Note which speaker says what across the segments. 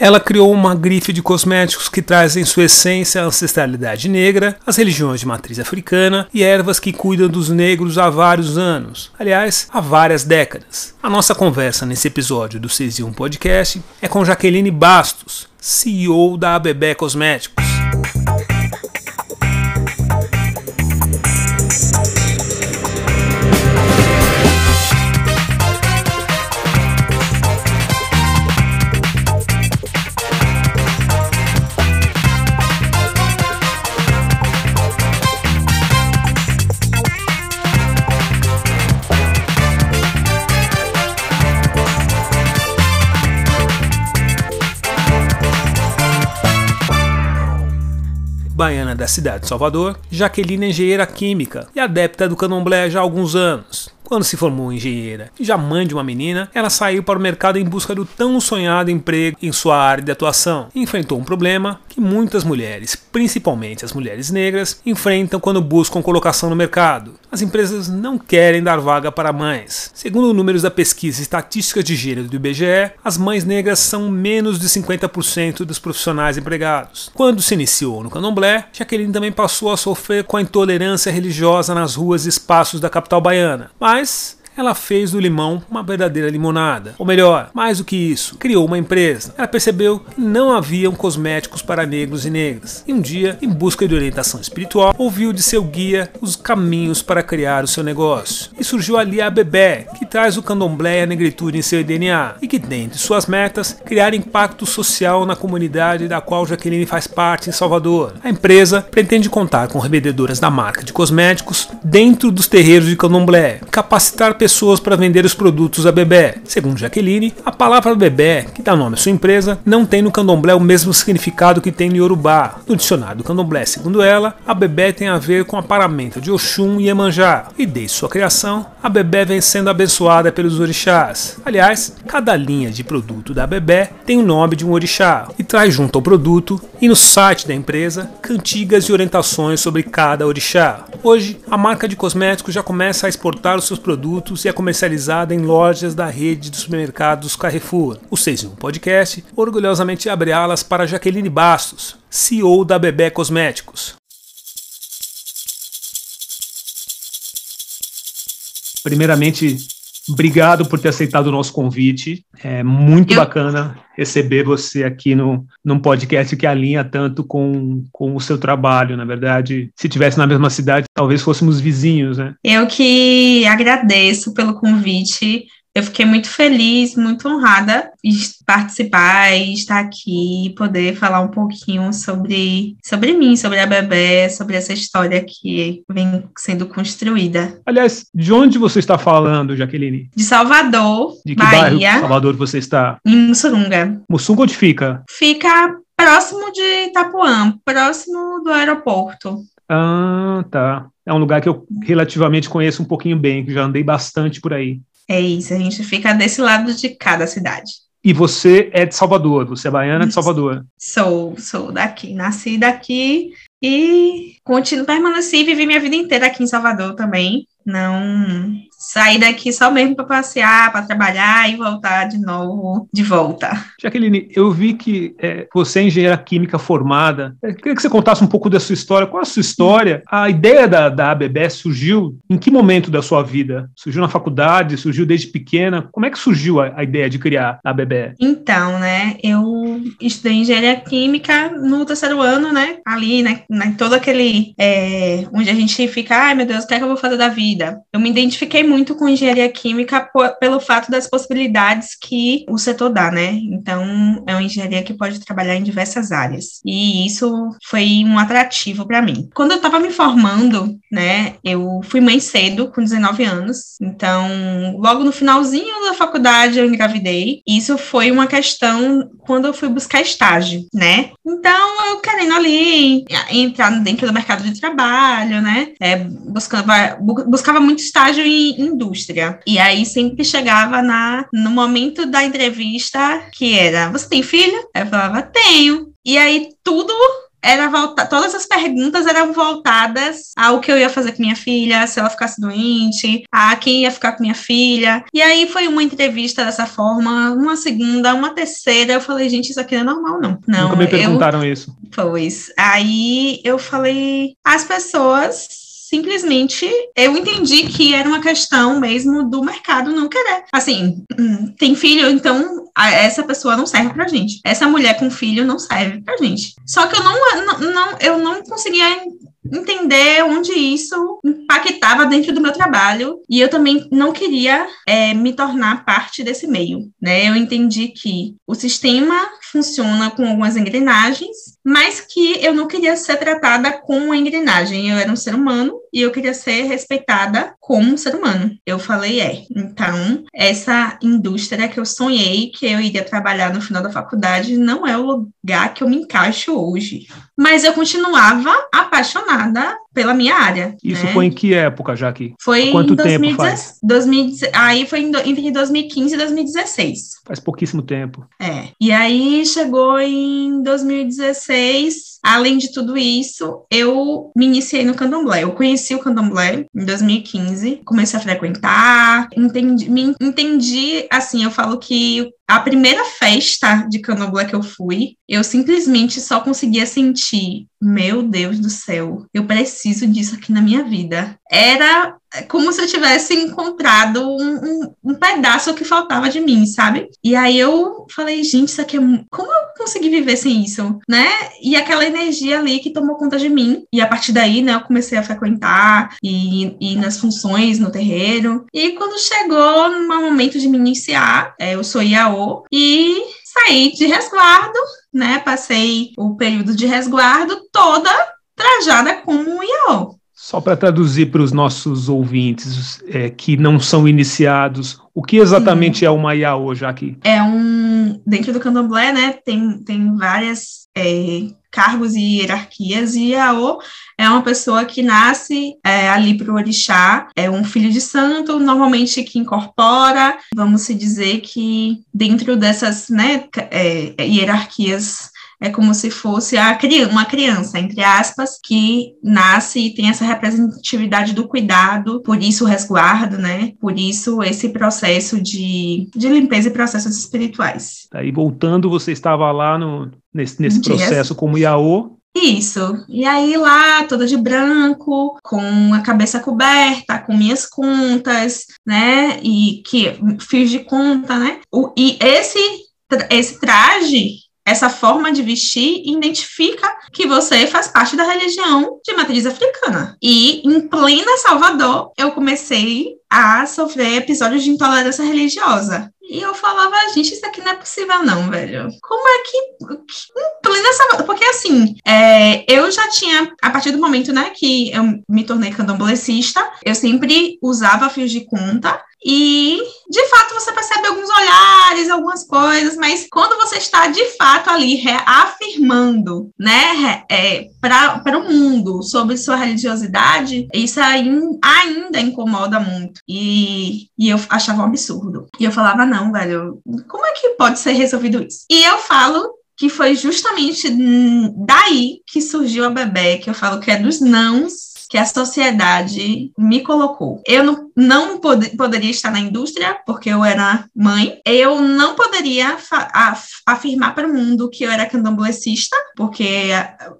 Speaker 1: Ela criou uma grife de cosméticos que traz em sua essência a ancestralidade negra, as religiões de matriz africana e ervas que cuidam dos negros há vários anos, aliás, há várias décadas. A nossa conversa nesse episódio do 6 e 1 Podcast é com Jaqueline Bastos, CEO da ABB Cosméticos. Baiana da cidade de Salvador, Jaqueline é engenheira química e adepta do candomblé já há alguns anos. Quando se formou engenheira e já mãe de uma menina, ela saiu para o mercado em busca do tão sonhado emprego em sua área de atuação. Enfrentou um problema que muitas mulheres, principalmente as mulheres negras, enfrentam quando buscam colocação no mercado. As empresas não querem dar vaga para mães. Segundo números da pesquisa Estatística de Gênero do IBGE, as mães negras são menos de 50% dos profissionais empregados. Quando se iniciou no candomblé, Jaqueline também passou a sofrer com a intolerância religiosa nas ruas e espaços da capital baiana. Mas mas ela fez do limão uma verdadeira limonada. Ou melhor, mais do que isso, criou uma empresa. Ela percebeu que não haviam cosméticos para negros e negras. E um dia, em busca de orientação espiritual, ouviu de seu guia os caminhos para criar o seu negócio. E surgiu ali a Bebé, que traz o candomblé e a negritude em seu DNA. E que, dentre suas metas, criar impacto social na comunidade da qual Jaqueline faz parte em Salvador. A empresa pretende contar com revendedoras da marca de cosméticos dentro dos terreiros de candomblé, capacitar pessoas pessoas para vender os produtos a Bebé. Segundo Jaqueline, a palavra Bebé, que dá nome à sua empresa, não tem no candomblé o mesmo significado que tem no Yorubá. No dicionário do candomblé, segundo ela, a Bebé tem a ver com a paramenta de Oxum e Emanjá, e desde sua criação, a Bebé vem sendo abençoada pelos orixás. Aliás, cada linha de produto da Bebé tem o nome de um orixá e traz junto ao produto e no site da empresa cantigas e orientações sobre cada orixá. Hoje, a marca de cosméticos já começa a exportar os seus produtos e é comercializada em lojas da rede de supermercados Carrefour. O 6 em 1 Podcast orgulhosamente abre alas para Jaqueline Bastos, CEO da Bebé Cosméticos. Primeiramente, Obrigado por ter aceitado o nosso convite. É muito Eu... bacana receber você aqui no, num podcast que alinha tanto com, com o seu trabalho. Na verdade, se tivesse na mesma cidade, talvez fôssemos vizinhos, né?
Speaker 2: Eu que agradeço pelo convite. Eu fiquei muito feliz, muito honrada de participar e estar aqui e poder falar um pouquinho sobre, sobre mim, sobre a Bebê, sobre essa história que vem sendo construída.
Speaker 1: Aliás, de onde você está falando, Jaqueline?
Speaker 2: De Salvador,
Speaker 1: de que
Speaker 2: Bahia.
Speaker 1: bairro Salvador você está?
Speaker 2: Em Mussurunga.
Speaker 1: Mussurunga onde fica?
Speaker 2: Fica próximo de Itapuã, próximo do aeroporto.
Speaker 1: Ah, tá. É um lugar que eu relativamente conheço um pouquinho bem, que já andei bastante por aí.
Speaker 2: É isso, a gente fica desse lado de cada cidade.
Speaker 1: E você é de Salvador, você é baiana de Salvador.
Speaker 2: Sou, sou daqui, nasci daqui e continuo, permaneci e vivi minha vida inteira aqui em Salvador também. Não sair daqui só mesmo para passear, para trabalhar e voltar de novo de volta.
Speaker 1: Jaqueline, eu vi que é, você é engenheira química formada. Eu queria que você contasse um pouco da sua história. Qual é a sua história? A ideia da, da ABB surgiu em que momento da sua vida? Surgiu na faculdade? Surgiu desde pequena? Como é que surgiu a, a ideia de criar a ABB?
Speaker 2: Então, né, eu estudei engenharia química no terceiro ano, né, ali, né, né todo aquele, é, onde a gente fica, ai meu Deus, o que é que eu vou fazer da vida? Eu me identifiquei muito com engenharia química por, pelo fato das possibilidades que o setor dá, né? Então, é uma engenharia que pode trabalhar em diversas áreas. E isso foi um atrativo para mim. Quando eu estava me formando, né, eu fui mãe cedo, com 19 anos. Então, logo no finalzinho da faculdade, eu engravidei. Isso foi uma questão quando eu fui buscar estágio, né? Então, eu querendo ali entrar dentro do mercado de trabalho, né? É, buscava, buscava muito estágio em indústria. E aí sempre chegava na, no momento da entrevista que era: Você tem filho? Eu falava: Tenho. E aí tudo era volta, todas as perguntas eram voltadas ao que eu ia fazer com minha filha, se ela ficasse doente, a quem ia ficar com minha filha. E aí foi uma entrevista dessa forma, uma segunda, uma terceira. Eu falei, gente, isso aqui não é normal, não. Não.
Speaker 1: Nunca me perguntaram
Speaker 2: eu...
Speaker 1: isso.
Speaker 2: Pois. Aí eu falei, as pessoas simplesmente eu entendi que era uma questão mesmo do mercado não querer. Assim, hum, tem filho, então essa pessoa não serve pra gente. Essa mulher com filho não serve pra gente. Só que eu não, não, não eu não conseguia entender onde isso impactava dentro do meu trabalho e eu também não queria é, me tornar parte desse meio, né? Eu entendi que o sistema funciona com algumas engrenagens, mas que eu não queria ser tratada como uma engrenagem. Eu era um ser humano e eu queria ser respeitada como um ser humano. Eu falei, é. Então, essa indústria que eu sonhei que eu iria trabalhar no final da faculdade não é o lugar que eu me encaixo hoje. Mas eu continuava apaixonada pela minha área.
Speaker 1: Isso
Speaker 2: né?
Speaker 1: foi em que época, Jaque?
Speaker 2: Foi
Speaker 1: quanto
Speaker 2: em 2010,
Speaker 1: tempo faz?
Speaker 2: 2010, aí foi em, entre 2015 e 2016.
Speaker 1: Faz pouquíssimo tempo.
Speaker 2: É. E aí chegou em 2016. Além de tudo isso, eu me iniciei no candomblé. Eu conheci o candomblé em 2015, comecei a frequentar, entendi, me entendi, assim, eu falo que a primeira festa de candomblé que eu fui, eu simplesmente só conseguia sentir, meu Deus do céu, eu preciso disso aqui na minha vida. Era como se eu tivesse encontrado um, um, um, pedaço que faltava de mim, sabe? E aí eu falei, gente, isso aqui é. Como eu consegui viver sem isso, né? E aquela energia ali que tomou conta de mim. E a partir daí, né, eu comecei a frequentar e, e nas funções no terreiro. E quando chegou no momento de me iniciar, é, eu sou IAO e saí de resguardo, né? Passei o período de resguardo toda trajada como um IAO.
Speaker 1: Só para traduzir para os nossos ouvintes é, que não são iniciados, o que exatamente Sim. é uma IAO, já aqui?
Speaker 2: É um. Dentro do candomblé, né, tem, tem várias é, cargos e hierarquias, e IAO é uma pessoa que nasce é, ali para o orixá, é um filho de santo, normalmente que incorpora, vamos dizer que dentro dessas né, é, hierarquias é como se fosse a, uma criança, entre aspas, que nasce e tem essa representatividade do cuidado, por isso o resguardo, né? Por isso esse processo de, de limpeza e processos espirituais.
Speaker 1: Aí voltando, você estava lá no, nesse, nesse processo como Iaô,
Speaker 2: isso. E aí lá, toda de branco, com a cabeça coberta, com minhas contas, né? E que fiz de conta, né? O, e esse esse traje essa forma de vestir identifica que você faz parte da religião de matriz africana. E em plena Salvador, eu comecei a sofrer episódios de intolerância religiosa. E eu falava, gente, isso aqui não é possível, não, velho. Como é que. Em plena Salvador. Porque assim, é, eu já tinha, a partir do momento, né, que eu me tornei candomblessista, eu sempre usava fios de conta e, de fato, você percebe alguns olhares, algumas coisas, mas quando você está, de fato, ali reafirmando, né, é, para o mundo sobre sua religiosidade, isso aí ainda incomoda muito. E, e eu achava um absurdo. E eu falava, não, velho, como é que pode ser resolvido isso? E eu falo que foi justamente daí que surgiu a Bebê, que eu falo que é dos nãos que a sociedade me colocou. Eu não, não pod poderia estar na indústria, porque eu era mãe. Eu não poderia afirmar para o mundo que eu era candomblessista, porque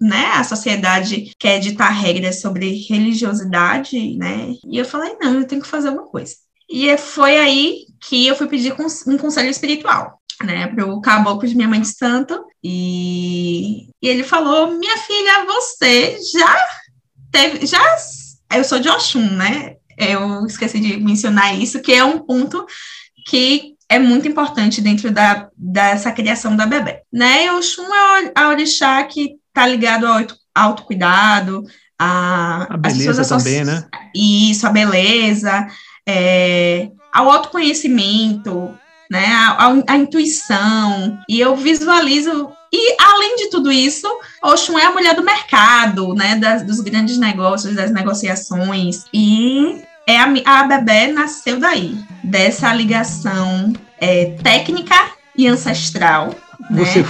Speaker 2: né, a sociedade quer ditar regras sobre religiosidade, né? E eu falei, não, eu tenho que fazer alguma coisa. E foi aí que eu fui pedir um conselho espiritual né, para o caboclo de minha mãe de santo, e, e ele falou: Minha filha, você já teve, já eu sou de Oxum, né? Eu esqueci de mencionar isso, que é um ponto que é muito importante dentro da, dessa criação da bebê, né? E Oxum é a orixá que está ligado ao autocuidado, a,
Speaker 1: a beleza também, né?
Speaker 2: Isso, a beleza, é, ao autoconhecimento, né? A, a, a intuição. E eu visualizo e, além de tudo isso, Oxum é a mulher do mercado, né? Das, dos grandes negócios, das negociações. E é a, a Bebê nasceu daí, dessa ligação é, técnica e ancestral
Speaker 1: Você, né?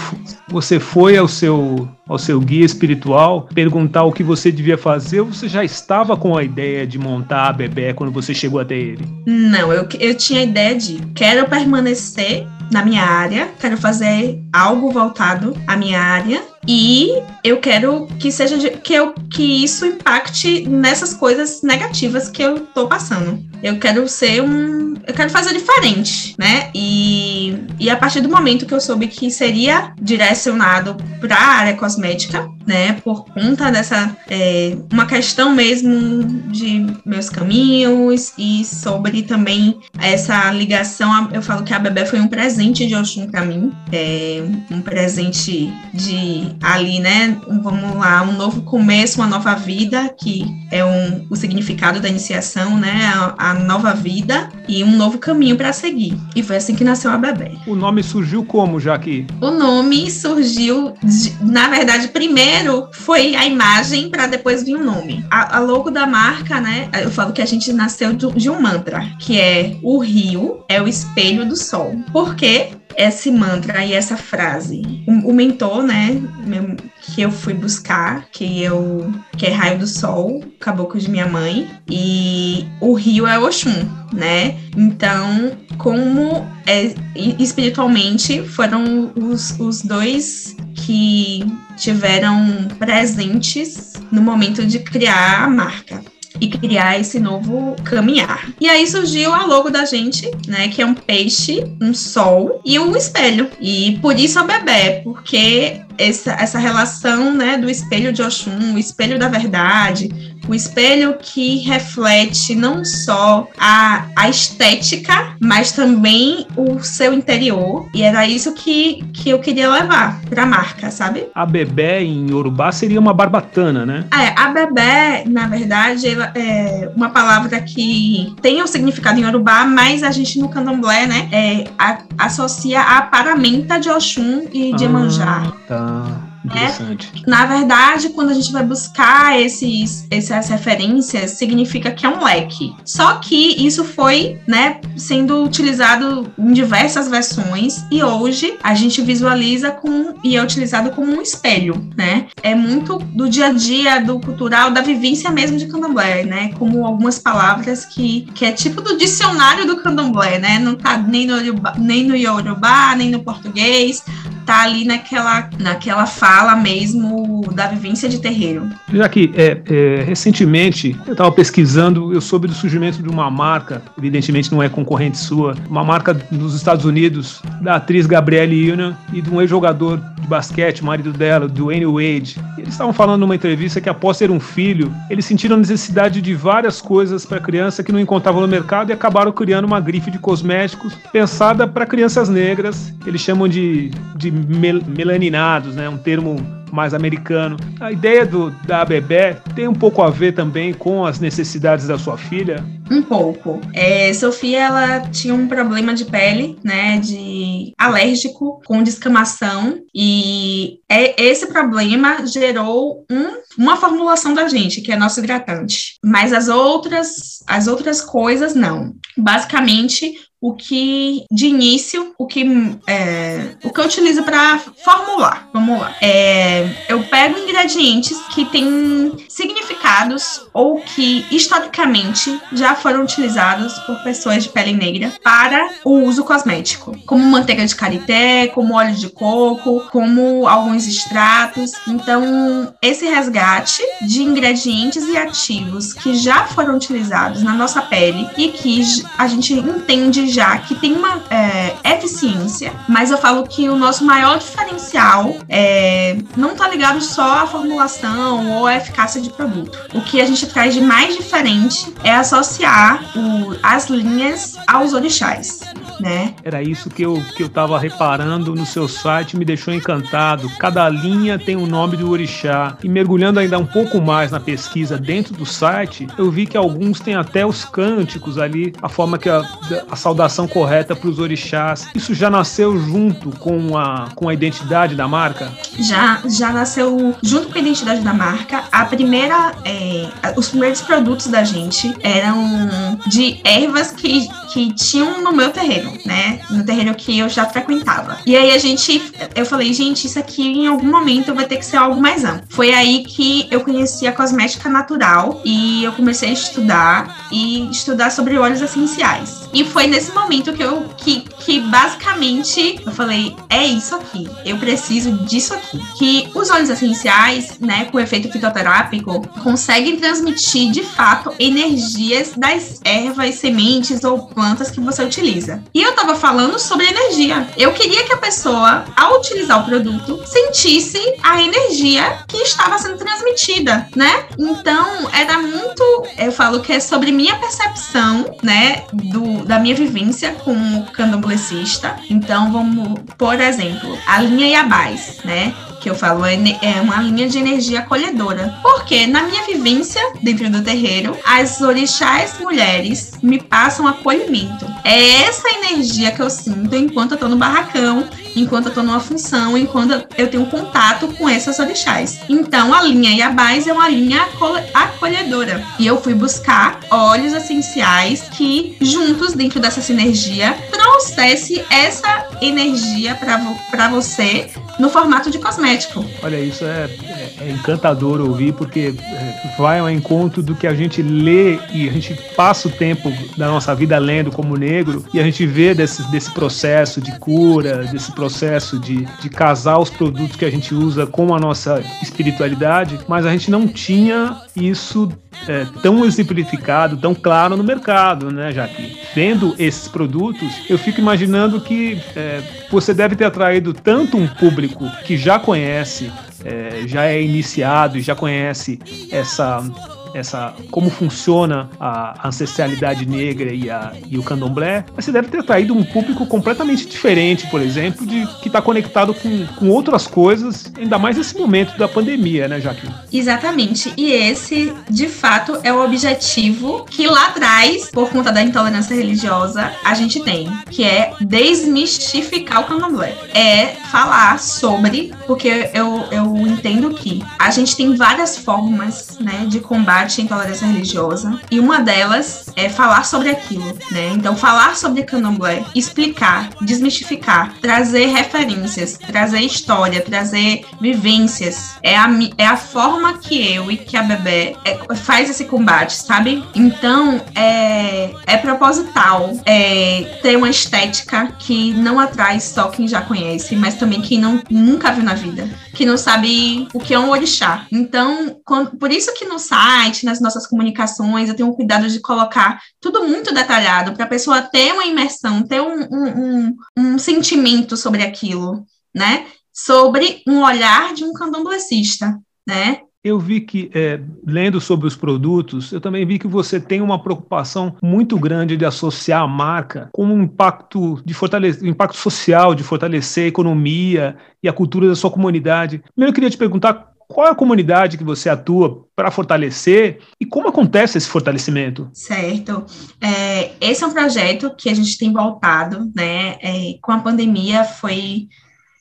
Speaker 1: você foi ao seu, ao seu guia espiritual perguntar o que você devia fazer ou você já estava com a ideia de montar a bebê quando você chegou até ele?
Speaker 2: Não, eu, eu tinha a ideia de quero permanecer na minha área, quero fazer algo voltado à minha área e eu quero que seja que eu que isso impacte nessas coisas negativas que eu tô passando. Eu quero ser um eu quero fazer diferente, né? E, e a partir do momento que eu soube que seria direcionado para a área cosmética, né? Por conta dessa é, uma questão mesmo de meus caminhos e sobre também essa ligação. Eu falo que a bebê foi um presente de Oxum para mim, é, um presente de ali, né? Vamos lá, um novo começo, uma nova vida, que é um, o significado da iniciação, né? A, a nova vida e um novo caminho para seguir. E foi assim que nasceu a bebê.
Speaker 1: O nome surgiu como, Jaque?
Speaker 2: O nome surgiu, de, na verdade, primeiro foi a imagem para depois vir o nome. A, a, logo da marca, né? Eu falo que a gente nasceu de, de um mantra, que é o rio é o espelho do sol. Por quê? Esse mantra e essa frase. O, o mentor, né, meu, que eu fui buscar, que eu que é Raio do Sol, caboclo de minha mãe, e o rio é Oxum, né? Então, como é, espiritualmente foram os, os dois que tiveram presentes no momento de criar a marca e criar esse novo caminhar. E aí surgiu a logo da gente, né, que é um peixe, um sol e um espelho. E por isso a bebê, porque essa, essa relação, né, do espelho de Oxum, o espelho da verdade, o espelho que reflete não só a, a estética, mas também o seu interior. E era isso que, que eu queria levar para a marca, sabe?
Speaker 1: A bebê em Yorubá seria uma barbatana, né?
Speaker 2: É, a bebê, na verdade, é uma palavra que tem o um significado em Yorubá, mas a gente no candomblé, né, é, a, associa a paramenta de Oxum e de Emanjá.
Speaker 1: Ah, tá. Interessante.
Speaker 2: É, na verdade, quando a gente vai buscar esses, essas referências, significa que é um leque. Só que isso foi, né, sendo utilizado em diversas versões e hoje a gente visualiza com e é utilizado como um espelho, né? É muito do dia a dia, do cultural, da vivência mesmo de candomblé, né? Como algumas palavras que, que é tipo do dicionário do candomblé, né? Não tá nem no, nem no Yorubá, nem no português, tá ali naquela, naquela fala mesmo da vivência de terreiro.
Speaker 1: Já que é, é, recentemente eu estava pesquisando, eu soube do surgimento de uma marca, evidentemente não é concorrente sua, uma marca nos Estados Unidos da atriz Gabrielle Union e de um ex-jogador de basquete, marido dela, do Wade. Eles estavam falando numa entrevista que após ter um filho, eles sentiram a necessidade de várias coisas para a criança que não encontravam no mercado e acabaram criando uma grife de cosméticos pensada para crianças negras. Eles chamam de, de mel melaninados, né? Um termo mais americano. A ideia do, da bebê tem um pouco a ver também com as necessidades da sua filha?
Speaker 2: Um pouco. É, Sofia, ela tinha um problema de pele, né, de alérgico com descamação e é, esse problema gerou um, uma formulação da gente, que é nosso hidratante. Mas as outras, as outras coisas não. Basicamente, o que de início o que é, o que eu utilizo para formular. Vamos lá. É, eu pego ingredientes que têm significados ou que historicamente já foram utilizados por pessoas de pele negra para o uso cosmético. Como manteiga de karité como óleo de coco como alguns extratos. Então esse resgate de ingredientes e ativos que já foram utilizados na nossa pele e que a gente entende já que tem uma é, eficiência, mas eu falo que o nosso maior diferencial é, não está ligado só à formulação ou à eficácia de produto. O que a gente traz de mais diferente é associar o, as linhas aos orixás né?
Speaker 1: Era isso que eu, que eu tava reparando no seu site, me deixou encantado. Cada linha tem o nome do orixá. E mergulhando ainda um pouco mais na pesquisa dentro do site, eu vi que alguns têm até os cânticos ali, a forma que a, a saudação correta para os orixás. Isso já nasceu junto com a, com a identidade da marca?
Speaker 2: Já, já nasceu junto com a identidade da marca. A primeira, é, os primeiros produtos da gente eram de ervas que, que tinham no meu terreno terreiro, né? No terreiro que eu já frequentava. E aí a gente, eu falei, gente, isso aqui em algum momento vai ter que ser algo mais amplo. Foi aí que eu conheci a cosmética natural e eu comecei a estudar e estudar sobre óleos essenciais. E foi nesse momento que eu que, que basicamente eu falei, é isso aqui, eu preciso disso aqui. Que os óleos essenciais, né, com efeito fitoterápico, conseguem transmitir de fato energias das ervas, sementes ou plantas que você utiliza. E eu tava falando sobre energia. Eu queria que a pessoa, ao utilizar o produto, sentisse a energia que estava sendo transmitida, né? Então, era muito, eu falo que é sobre minha percepção, né, do, da minha vivência como Então, vamos, por exemplo, a linha Yabás, né? Que eu falo é, é uma linha de energia acolhedora. Porque na minha vivência dentro do terreiro, as orixás mulheres me passam acolhimento. É essa energia que eu sinto enquanto eu tô no barracão, enquanto eu tô numa função, enquanto eu tenho contato com essas orixás. Então a linha Yabás é uma linha acolhedora. E eu fui buscar óleos essenciais que juntos dentro dessa sinergia trouxesse essa energia para você no formato de cosmético.
Speaker 1: Olha, isso é, é, é encantador ouvir, porque é, vai ao encontro do que a gente lê e a gente passa o tempo da nossa vida lendo como negro e a gente vê desse, desse processo de cura, desse processo de, de casar os produtos que a gente usa com a nossa espiritualidade, mas a gente não tinha isso é, tão exemplificado, tão claro no mercado, né, Jaque? Vendo esses produtos, eu fico imaginando que é, você deve ter atraído tanto um público que já conhece, é, já é iniciado e já conhece essa essa como funciona a ancestralidade negra e, a, e o candomblé, você deve ter atraído um público completamente diferente, por exemplo, de que está conectado com, com outras coisas, ainda mais nesse momento da pandemia, né, Jaquim?
Speaker 2: Exatamente. E esse, de fato, é o objetivo que lá atrás, por conta da intolerância religiosa, a gente tem, que é desmistificar o candomblé. É falar sobre, porque eu, eu entendo que a gente tem várias formas, né, de combate à intolerância religiosa, e uma delas é falar sobre aquilo, né? Então, falar sobre candomblé, explicar, desmistificar, trazer referências, trazer história, trazer vivências, é a, é a forma que eu e que a Bebê é, faz esse combate, sabe? Então, é, é proposital é, ter uma estética que não atrai só quem já conhece, mas também quem não, nunca viu na vida, que não sabe o que é um orixá. Então, quando, por isso que no site, nas nossas comunicações, eu tenho cuidado de colocar tudo muito detalhado para a pessoa ter uma imersão, ter um, um, um, um sentimento sobre aquilo, né? Sobre um olhar de um candomblessista, né?
Speaker 1: Eu vi que, é, lendo sobre os produtos, eu também vi que você tem uma preocupação muito grande de associar a marca com um impacto, de um impacto social, de fortalecer a economia e a cultura da sua comunidade. Primeiro, eu queria te perguntar qual é a comunidade que você atua para fortalecer e como acontece esse fortalecimento?
Speaker 2: Certo. É, esse é um projeto que a gente tem voltado, né? É, com a pandemia foi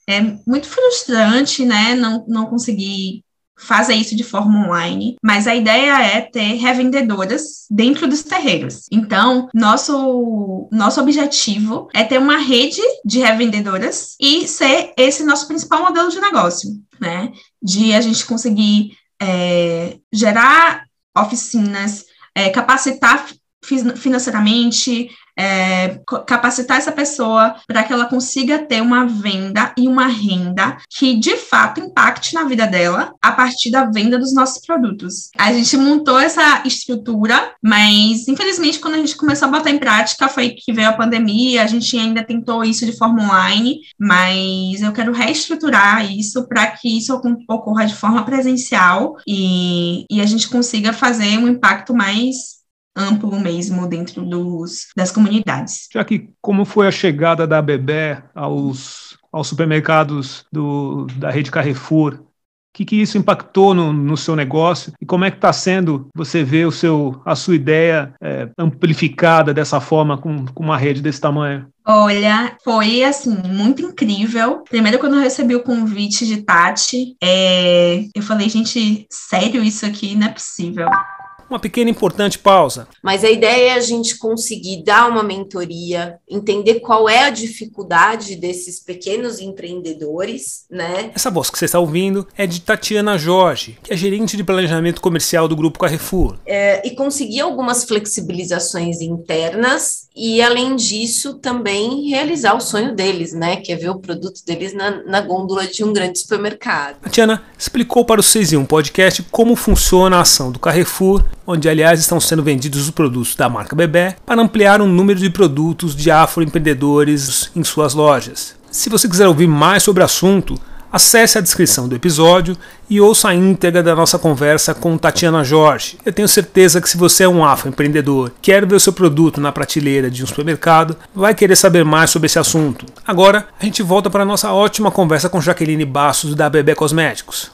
Speaker 2: é, muito frustrante, né? Não, não conseguir fazer isso de forma online, mas a ideia é ter revendedoras dentro dos terreiros. Então, nosso nosso objetivo é ter uma rede de revendedoras e ser esse nosso principal modelo de negócio, né? De a gente conseguir é, gerar oficinas, é, capacitar financeiramente, é, capacitar essa pessoa para que ela consiga ter uma venda e uma renda que de fato impacte na vida dela a partir da venda dos nossos produtos. A gente montou essa estrutura, mas infelizmente quando a gente começou a botar em prática foi que veio a pandemia, a gente ainda tentou isso de forma online, mas eu quero reestruturar isso para que isso ocorra de forma presencial e, e a gente consiga fazer um impacto mais amplo mesmo dentro dos, das comunidades.
Speaker 1: Já que como foi a chegada da Bebé aos, aos supermercados do, da rede Carrefour, o que, que isso impactou no, no, seu negócio e como é que está sendo você ver o seu, a sua ideia é, amplificada dessa forma com, com uma rede desse tamanho?
Speaker 2: Olha, foi assim, muito incrível. Primeiro, quando eu recebi o convite de Tati, é, eu falei, gente, sério isso aqui? Não é possível.
Speaker 1: Uma pequena e importante pausa.
Speaker 3: Mas a ideia é a gente conseguir dar uma mentoria, entender qual é a dificuldade desses pequenos empreendedores, né?
Speaker 1: Essa voz que você está ouvindo é de Tatiana Jorge, que é gerente de planejamento comercial do Grupo Carrefour.
Speaker 3: É, e conseguir algumas flexibilizações internas e, além disso, também realizar o sonho deles, né? Que é ver o produto deles na, na gôndola de um grande supermercado.
Speaker 1: Tatiana explicou para o 6 e 1 Podcast como funciona a ação do Carrefour, onde, aliás, estão sendo vendidos os produtos da marca Bebé, para ampliar o número de produtos de afroempreendedores em suas lojas. Se você quiser ouvir mais sobre o assunto, Acesse a descrição do episódio e ouça a íntegra da nossa conversa com Tatiana Jorge. Eu tenho certeza que se você é um afroempreendedor, quer ver o seu produto na prateleira de um supermercado, vai querer saber mais sobre esse assunto. Agora, a gente volta para a nossa ótima conversa com Jaqueline Bastos da Bebê Cosméticos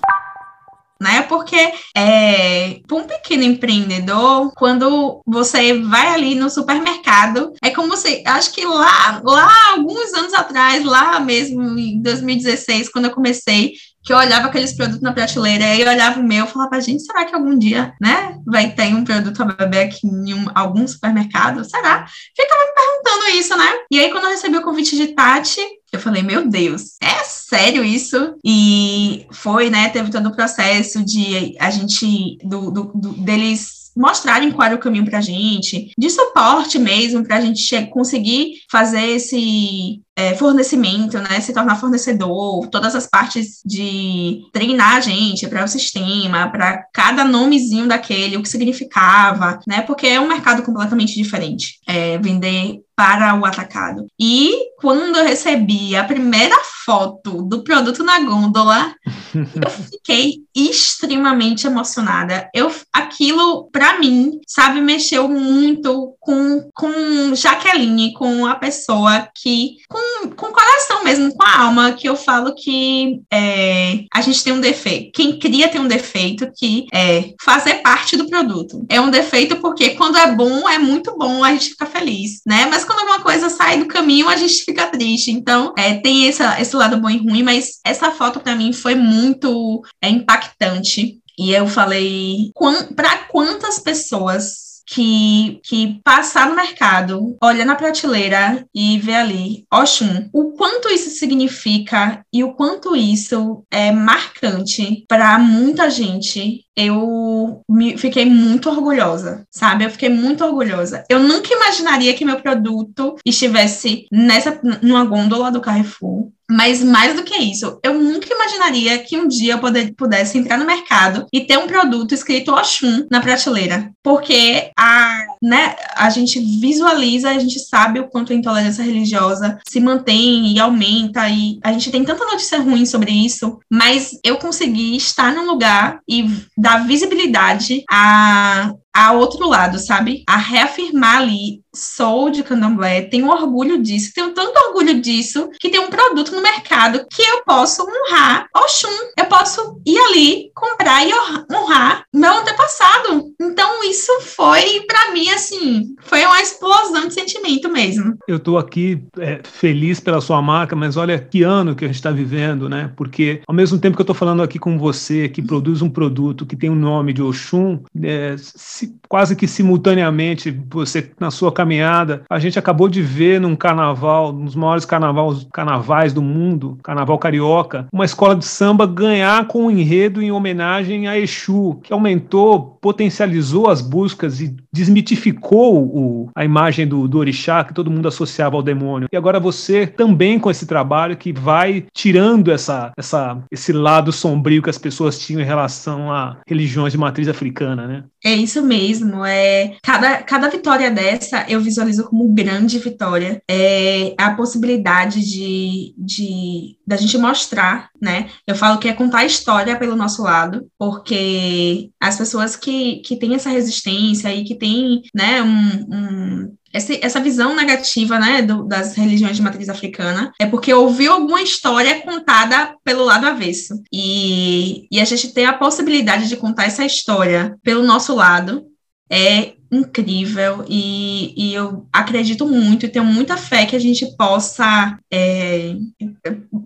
Speaker 2: né? Porque é, para um pequeno empreendedor, quando você vai ali no supermercado, é como você, acho que lá, lá alguns anos atrás, lá mesmo em 2016, quando eu comecei, que eu olhava aqueles produtos na prateleira, eu olhava o meu e falava, gente, será que algum dia, né, vai ter um produto a bebê aqui em um, algum supermercado? Será? Ficava me perguntando isso, né? E aí, quando eu recebi o convite de Tati, eu falei, meu Deus, é sério isso? E foi, né, teve todo o processo de a gente, do, do, do deles mostrarem qual era o caminho para a gente, de suporte mesmo, para a gente conseguir fazer esse é, fornecimento, né, se tornar fornecedor, todas as partes de treinar a gente para o sistema, para cada nomezinho daquele, o que significava, né, porque é um mercado completamente diferente, é, vender para o atacado. E quando eu recebi a primeira foto do produto na gôndola, eu fiquei extremamente emocionada. Eu, aquilo, para mim, sabe, mexeu muito com, com Jaqueline, com a pessoa que, com, com o coração mesmo, com a alma, que eu falo que é, a gente tem um defeito. Quem cria tem um defeito que é fazer parte do produto. É um defeito porque quando é bom, é muito bom, a gente fica feliz, né? Mas quando alguma coisa sai do caminho, a gente fica triste. Então, é, tem essa, esse lado bom e ruim, mas essa foto para mim foi muito é, impactante. E eu falei, para quantas pessoas que, que passar no mercado, olha na prateleira e vê ali, Oxum, o quanto isso significa e o quanto isso é marcante para muita gente. Eu me, fiquei muito orgulhosa, sabe? Eu fiquei muito orgulhosa. Eu nunca imaginaria que meu produto estivesse nessa numa gôndola do Carrefour. Mas mais do que isso, eu nunca imaginaria que um dia eu poder, pudesse entrar no mercado e ter um produto escrito Oxum na prateleira. Porque a, né, a gente visualiza, a gente sabe o quanto a intolerância religiosa se mantém e aumenta, e a gente tem tanta notícia ruim sobre isso, mas eu consegui estar num lugar e dar visibilidade a, a outro lado, sabe? A reafirmar ali, sou de candomblé, tenho orgulho disso, tenho tanto orgulho disso, que tem um produto no mercado que eu posso honrar Oxum, eu posso ir ali, comprar e honrar meu antepassado. Então, isso foi, para mim, assim, foi uma explosão de sentimento mesmo.
Speaker 4: Eu tô aqui é, feliz pela sua marca, mas olha que ano que a gente está vivendo, né? Porque, ao mesmo tempo que eu tô falando aqui com você, que produz um produto que tem o nome de Oxum, é, se quase que simultaneamente, você na sua caminhada, a gente acabou de ver num carnaval, nos maiores carnavais, carnavais do mundo, carnaval carioca, uma escola de samba ganhar com um enredo em homenagem a Exu, que aumentou, potencializou as buscas e desmitificou o, a imagem do, do orixá que todo mundo associava ao demônio. E agora você também com esse trabalho que vai tirando essa, essa, esse lado sombrio que as pessoas tinham em relação a religiões de matriz africana, né?
Speaker 2: É isso mesmo. É cada, cada vitória dessa eu visualizo como grande vitória. É a possibilidade de, de da gente mostrar, né? Eu falo que é contar a história pelo nosso lado, porque as pessoas que, que têm essa resistência e que têm, né, um, um essa visão negativa né, do, das religiões de matriz africana é porque ouviu alguma história contada pelo lado avesso. E, e a gente ter a possibilidade de contar essa história pelo nosso lado é incrível e, e, eu acredito muito e tenho muita fé que a gente possa é,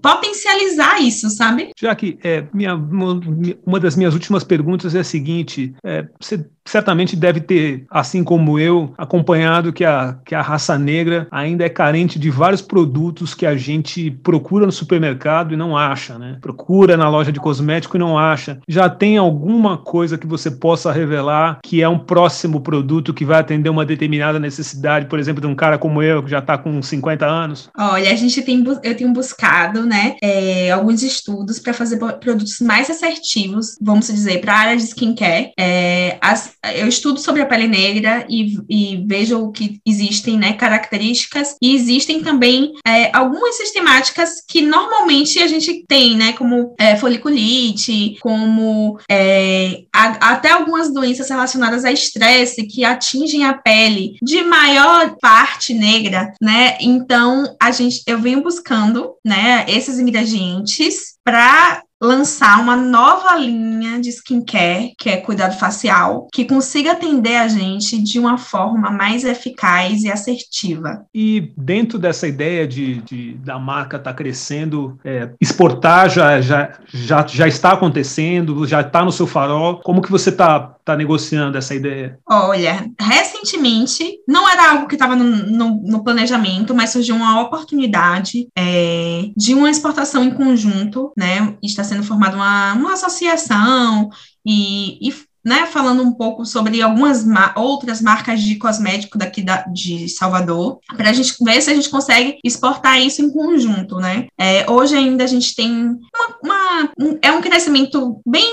Speaker 2: potencializar isso, sabe?
Speaker 4: Já que é, minha, uma das minhas últimas perguntas é a seguinte: é, você
Speaker 1: certamente deve ter, assim como eu, acompanhado que a, que a raça negra ainda é carente de vários produtos que a gente procura no supermercado e não acha, né? Procura na loja de cosmético e não acha. Já tem alguma coisa que você possa revelar que é um próximo produto que vai atender uma determinada necessidade, por exemplo, de um cara como eu, que já está com 50 anos?
Speaker 2: Olha, a gente tem, eu tenho buscado, né, é, alguns estudos para fazer produtos mais assertivos, vamos dizer, para a área de skincare. É, as, eu estudo sobre a pele negra e, e vejo que existem, né, características e existem também é, algumas sistemáticas que normalmente a gente tem, né, como é, foliculite, como é, a, até algumas doenças relacionadas a estresse que atingem a pele de maior parte negra, né? Então a gente, eu venho buscando, né, esses ingredientes para lançar uma nova linha de skincare, que é cuidado facial, que consiga atender a gente de uma forma mais eficaz e assertiva.
Speaker 1: E dentro dessa ideia de, de da marca estar tá crescendo, é, exportar já, já, já, já está acontecendo, já está no seu farol, como que você está tá negociando essa ideia?
Speaker 2: Olha, recentemente, não era algo que estava no, no, no, planejamento, mas surgiu uma oportunidade é, de uma exportação em conjunto, né? Está sendo formada uma, uma associação e, e né, falando um pouco sobre algumas ma outras marcas de cosmético daqui da, de Salvador, para a gente ver se a gente consegue exportar isso em conjunto, né? É, hoje ainda a gente tem uma, uma um, é um crescimento bem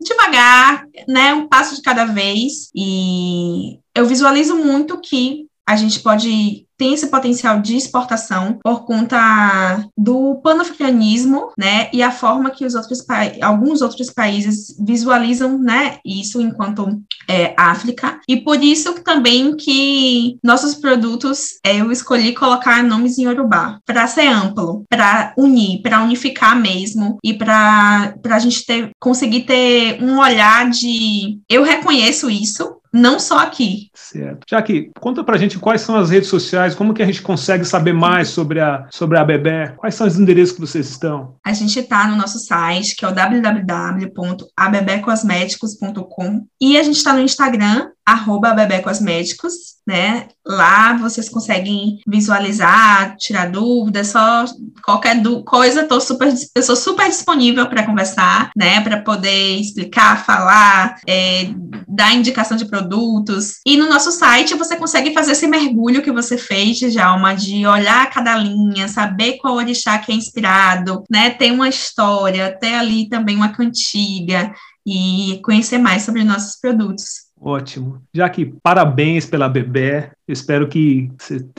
Speaker 2: devagar, né, um passo de cada vez, e eu visualizo muito que a gente pode tem esse potencial de exportação por conta do panafricanismo, né, e a forma que os outros alguns outros países visualizam, né, isso enquanto é, África, e por isso também que nossos produtos é, eu escolhi colocar nomes em Yorubá para ser amplo, para unir, para unificar mesmo e para a gente ter, conseguir ter um olhar de eu reconheço isso, não só aqui.
Speaker 1: Certo. Jaque, conta pra gente quais são as redes sociais, como que a gente consegue saber mais sobre a, sobre a Bebé, quais são os endereços que vocês estão?
Speaker 2: A gente está no nosso site, que é o www.abebecosméticos.com e a gente está no Instagram, arroba bebecosméticos, né? Lá vocês conseguem visualizar, tirar dúvidas, só qualquer coisa, tô super, eu sou super disponível para conversar, né? Para poder explicar, falar, é, dar indicação de produtos. E no nosso site você consegue fazer esse mergulho que você fez, Djalma, de olhar cada linha, saber qual orixá que é inspirado, né? Tem uma história, até ali também uma cantiga e conhecer mais sobre nossos produtos.
Speaker 1: Ótimo. Já que parabéns pela Bebé. Espero que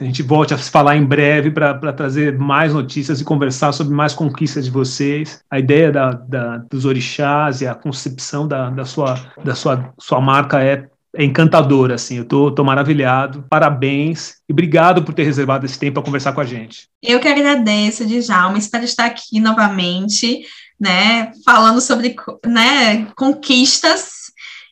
Speaker 1: a gente volte a falar em breve para trazer mais notícias e conversar sobre mais conquistas de vocês. A ideia da, da, dos orixás e a concepção da, da, sua, da sua, sua marca é, é encantadora. Assim. Eu tô, tô maravilhado. Parabéns e obrigado por ter reservado esse tempo para conversar com a gente.
Speaker 2: Eu que agradeço, Djalma. Espero estar aqui novamente, né, falando sobre né, conquistas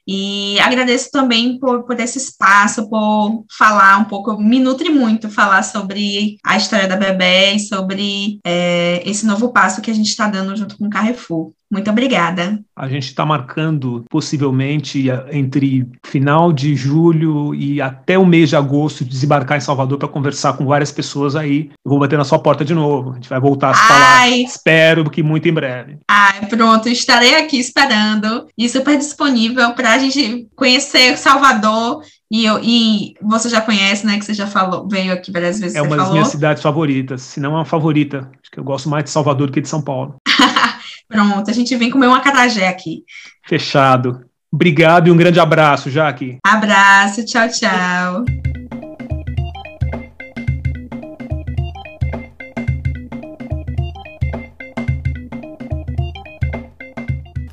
Speaker 2: e agradeço também por, por esse espaço, por falar um pouco, me nutre muito falar sobre a história da Bebé e sobre é, esse novo passo que a gente está dando junto com o Carrefour. Muito obrigada.
Speaker 1: A gente está marcando possivelmente entre final de julho e até o mês de agosto desembarcar em Salvador para conversar com várias pessoas aí. Eu vou bater na sua porta de novo. A gente vai voltar a se falar. Espero que muito em breve.
Speaker 2: Ai, pronto, estarei aqui esperando e super disponível para a gente conhecer Salvador e, eu, e você já conhece, né? Que você já falou, veio aqui várias vezes.
Speaker 1: É uma
Speaker 2: das
Speaker 1: minhas cidades favoritas, se não é a favorita. Acho que eu gosto mais de Salvador do que de São Paulo.
Speaker 2: Pronto, a gente vem comer uma carajé aqui.
Speaker 1: Fechado. Obrigado e um grande abraço, Jaque.
Speaker 2: Abraço, tchau, tchau.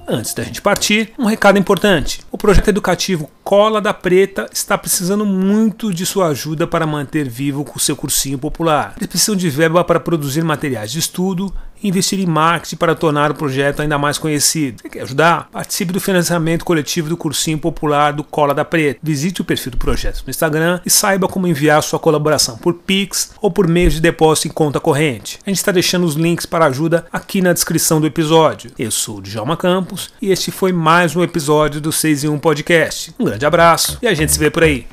Speaker 5: Antes da gente partir, um recado importante. O projeto educativo
Speaker 1: Cola da Preta está precisando muito de sua ajuda para manter vivo o seu cursinho popular. Eles precisam de verba para produzir materiais de estudo investir em marketing para tornar o projeto ainda mais conhecido. Você quer ajudar? Participe do financiamento coletivo do cursinho popular do Cola da Preta. Visite o perfil do projeto no Instagram e saiba como enviar sua colaboração por Pix ou por meio de depósito em conta corrente. A gente está deixando os links para ajuda aqui na descrição do episódio. Eu sou o Djalma Campos e este foi mais um episódio do 6 em 1 Podcast. Um grande abraço e a gente se vê por aí.